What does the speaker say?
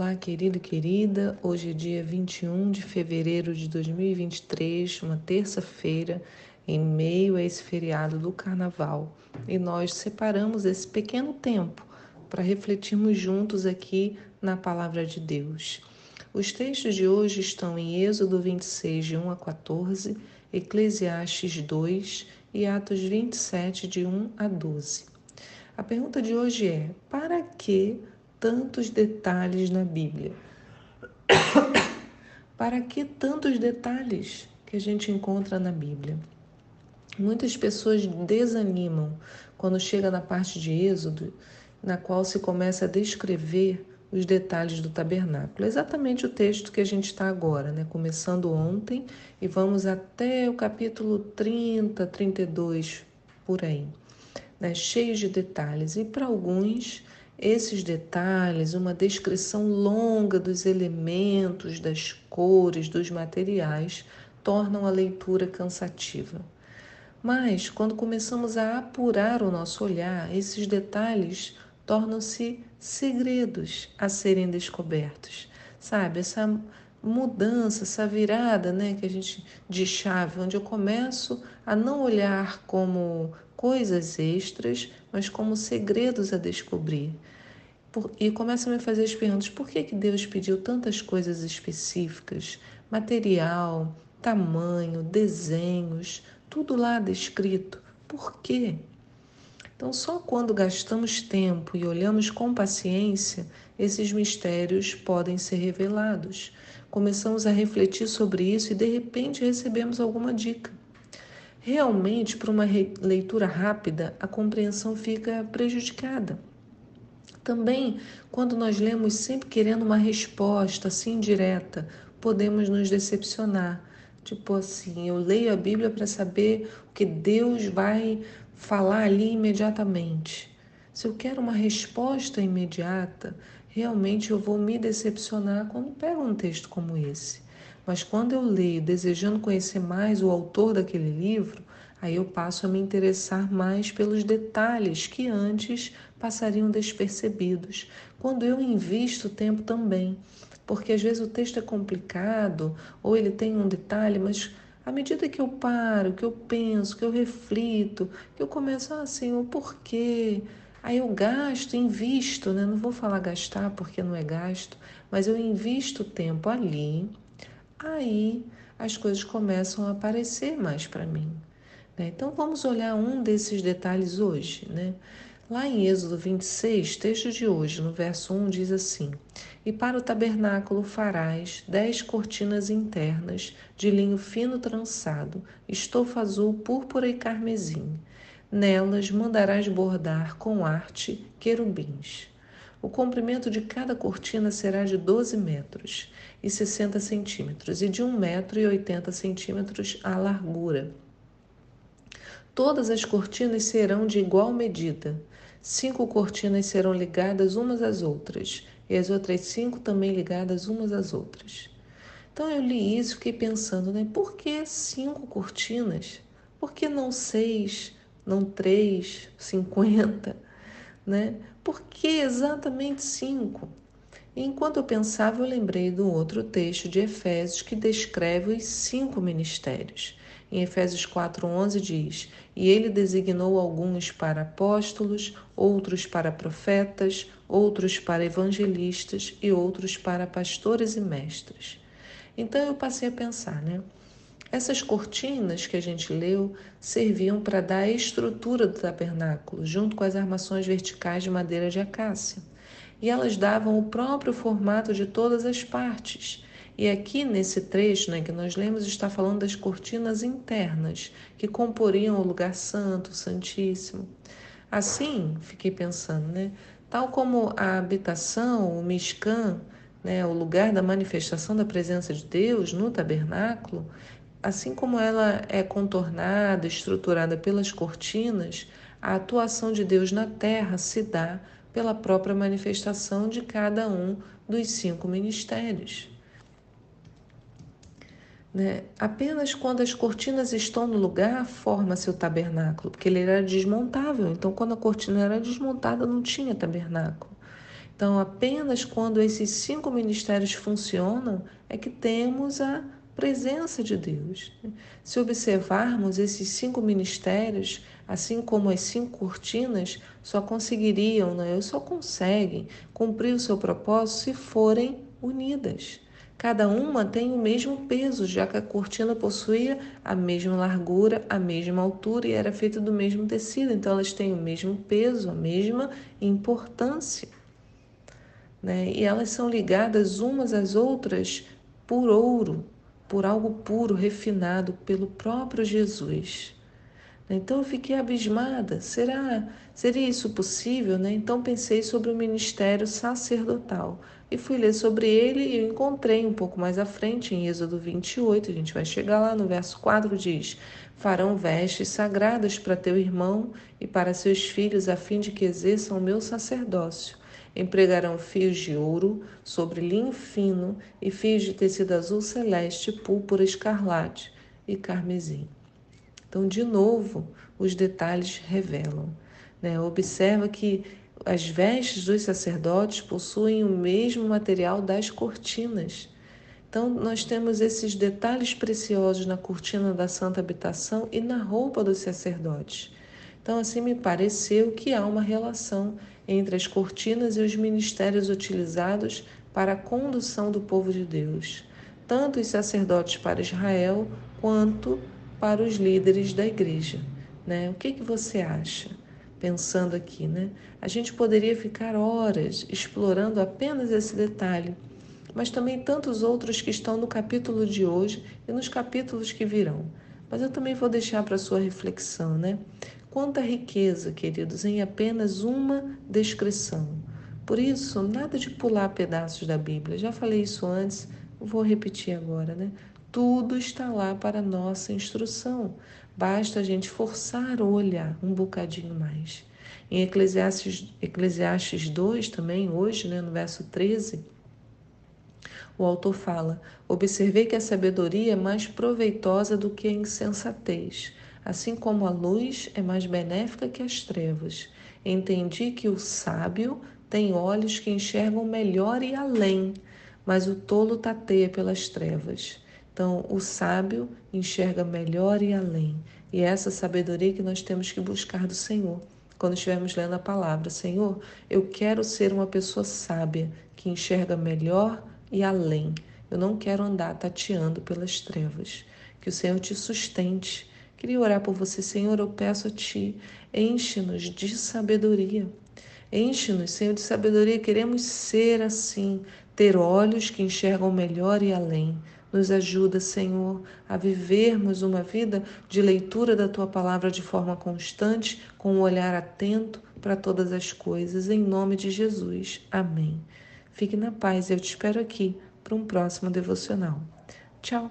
Olá, querido e querida. Hoje é dia 21 de fevereiro de 2023, uma terça-feira, em meio a esse feriado do Carnaval. E nós separamos esse pequeno tempo para refletirmos juntos aqui na Palavra de Deus. Os textos de hoje estão em Êxodo 26, de 1 a 14, Eclesiastes 2 e Atos 27, de 1 a 12. A pergunta de hoje é: para que tantos detalhes na Bíblia? Para que tantos detalhes que a gente encontra na Bíblia? Muitas pessoas desanimam quando chega na parte de Êxodo, na qual se começa a descrever os detalhes do tabernáculo. Exatamente o texto que a gente está agora, né? começando ontem e vamos até o capítulo 30, 32, por aí, né? cheios de detalhes. E para alguns, esses detalhes, uma descrição longa dos elementos, das cores, dos materiais, tornam a leitura cansativa. Mas, quando começamos a apurar o nosso olhar, esses detalhes tornam-se segredos a serem descobertos. Sabe, essa mudança, essa virada, né, que a gente de chave, onde eu começo a não olhar como coisas extras, mas como segredos a descobrir. Por, e começa a me fazer as perguntas: por que, que Deus pediu tantas coisas específicas? Material, tamanho, desenhos, tudo lá descrito. Por quê? Então, só quando gastamos tempo e olhamos com paciência, esses mistérios podem ser revelados. Começamos a refletir sobre isso e de repente recebemos alguma dica. Realmente, para uma leitura rápida, a compreensão fica prejudicada. Também, quando nós lemos sempre querendo uma resposta assim direta, podemos nos decepcionar. Tipo assim, eu leio a Bíblia para saber o que Deus vai falar ali imediatamente. Se eu quero uma resposta imediata, realmente eu vou me decepcionar quando pego um texto como esse. Mas quando eu leio desejando conhecer mais o autor daquele livro, aí eu passo a me interessar mais pelos detalhes que antes passariam despercebidos. Quando eu invisto tempo também, porque às vezes o texto é complicado ou ele tem um detalhe, mas à medida que eu paro, que eu penso, que eu reflito, que eu começo assim, o porquê, aí eu gasto, invisto, né? Não vou falar gastar porque não é gasto, mas eu invisto tempo ali, aí as coisas começam a aparecer mais para mim. Né? Então vamos olhar um desses detalhes hoje. Né? Lá em Êxodo 26, texto de hoje, no verso 1, diz assim: E para o tabernáculo farás dez cortinas internas de linho fino trançado, estofa azul, púrpura e carmesim. Nelas mandarás bordar com arte querubins. O comprimento de cada cortina será de 12 metros e 60 centímetros, e de 1 metro e 80 centímetros a largura. Todas as cortinas serão de igual medida. Cinco cortinas serão ligadas umas às outras, e as outras cinco também ligadas umas às outras. Então eu li isso e fiquei pensando, né? Por que cinco cortinas? Por que não seis, não três, cinquenta? Né? Por que exatamente cinco? E enquanto eu pensava, eu lembrei do outro texto de Efésios que descreve os cinco ministérios. Em Efésios 4:11 diz: "E ele designou alguns para apóstolos, outros para profetas, outros para evangelistas e outros para pastores e mestres." Então eu passei a pensar, né? Essas cortinas que a gente leu serviam para dar a estrutura do tabernáculo, junto com as armações verticais de madeira de acácia. E elas davam o próprio formato de todas as partes e aqui nesse trecho né, que nós lemos está falando das cortinas internas que comporiam o lugar santo, santíssimo. Assim, fiquei pensando, né? Tal como a habitação, o Mishkan, né, o lugar da manifestação da presença de Deus no tabernáculo, assim como ela é contornada, estruturada pelas cortinas, a atuação de Deus na terra se dá pela própria manifestação de cada um dos cinco ministérios. Né? Apenas quando as cortinas estão no lugar forma-se o tabernáculo, porque ele era desmontável. Então, quando a cortina era desmontada, não tinha tabernáculo. Então, apenas quando esses cinco ministérios funcionam é que temos a presença de Deus. Se observarmos esses cinco ministérios, assim como as cinco cortinas, só conseguiriam, né, só conseguem cumprir o seu propósito se forem unidas. Cada uma tem o mesmo peso, já que a cortina possuía a mesma largura, a mesma altura e era feita do mesmo tecido. Então, elas têm o mesmo peso, a mesma importância. Né? E elas são ligadas umas às outras por ouro, por algo puro, refinado pelo próprio Jesus. Então eu fiquei abismada. Será, seria isso possível? Né? Então pensei sobre o ministério sacerdotal e fui ler sobre ele e encontrei um pouco mais à frente em Êxodo 28, a gente vai chegar lá no verso 4 diz: Farão vestes sagradas para teu irmão e para seus filhos a fim de que exerçam o meu sacerdócio. Empregarão fios de ouro sobre linho fino e fios de tecido azul celeste, púrpura, escarlate e carmesim. Então, de novo, os detalhes revelam. Né? Observa que as vestes dos sacerdotes possuem o mesmo material das cortinas. Então, nós temos esses detalhes preciosos na cortina da santa habitação e na roupa dos sacerdotes. Então, assim me pareceu que há uma relação entre as cortinas e os ministérios utilizados para a condução do povo de Deus, tanto os sacerdotes para Israel quanto para os líderes da igreja. Né? O que, que você acha? Pensando aqui, né? A gente poderia ficar horas explorando apenas esse detalhe, mas também tantos outros que estão no capítulo de hoje e nos capítulos que virão. Mas eu também vou deixar para sua reflexão, né? Quanta riqueza, queridos, em apenas uma descrição. Por isso, nada de pular pedaços da Bíblia. Já falei isso antes, vou repetir agora, né? Tudo está lá para nossa instrução. Basta a gente forçar o olhar um bocadinho mais. Em Eclesiastes, Eclesiastes 2, também, hoje, né, no verso 13, o autor fala: Observei que a sabedoria é mais proveitosa do que a insensatez assim como a luz é mais benéfica que as trevas. Entendi que o sábio tem olhos que enxergam melhor e além, mas o tolo tateia pelas trevas. Então, o sábio enxerga melhor e além. E é essa sabedoria que nós temos que buscar do Senhor. Quando estivermos lendo a palavra, Senhor, eu quero ser uma pessoa sábia, que enxerga melhor e além. Eu não quero andar tateando pelas trevas. Que o Senhor te sustente Queria orar por você, Senhor. Eu peço a Ti, enche-nos de sabedoria. Enche-nos, Senhor, de sabedoria. Queremos ser assim, ter olhos que enxergam melhor e além. Nos ajuda, Senhor, a vivermos uma vida de leitura da Tua palavra de forma constante, com um olhar atento para todas as coisas. Em nome de Jesus. Amém. Fique na paz. Eu te espero aqui para um próximo devocional. Tchau.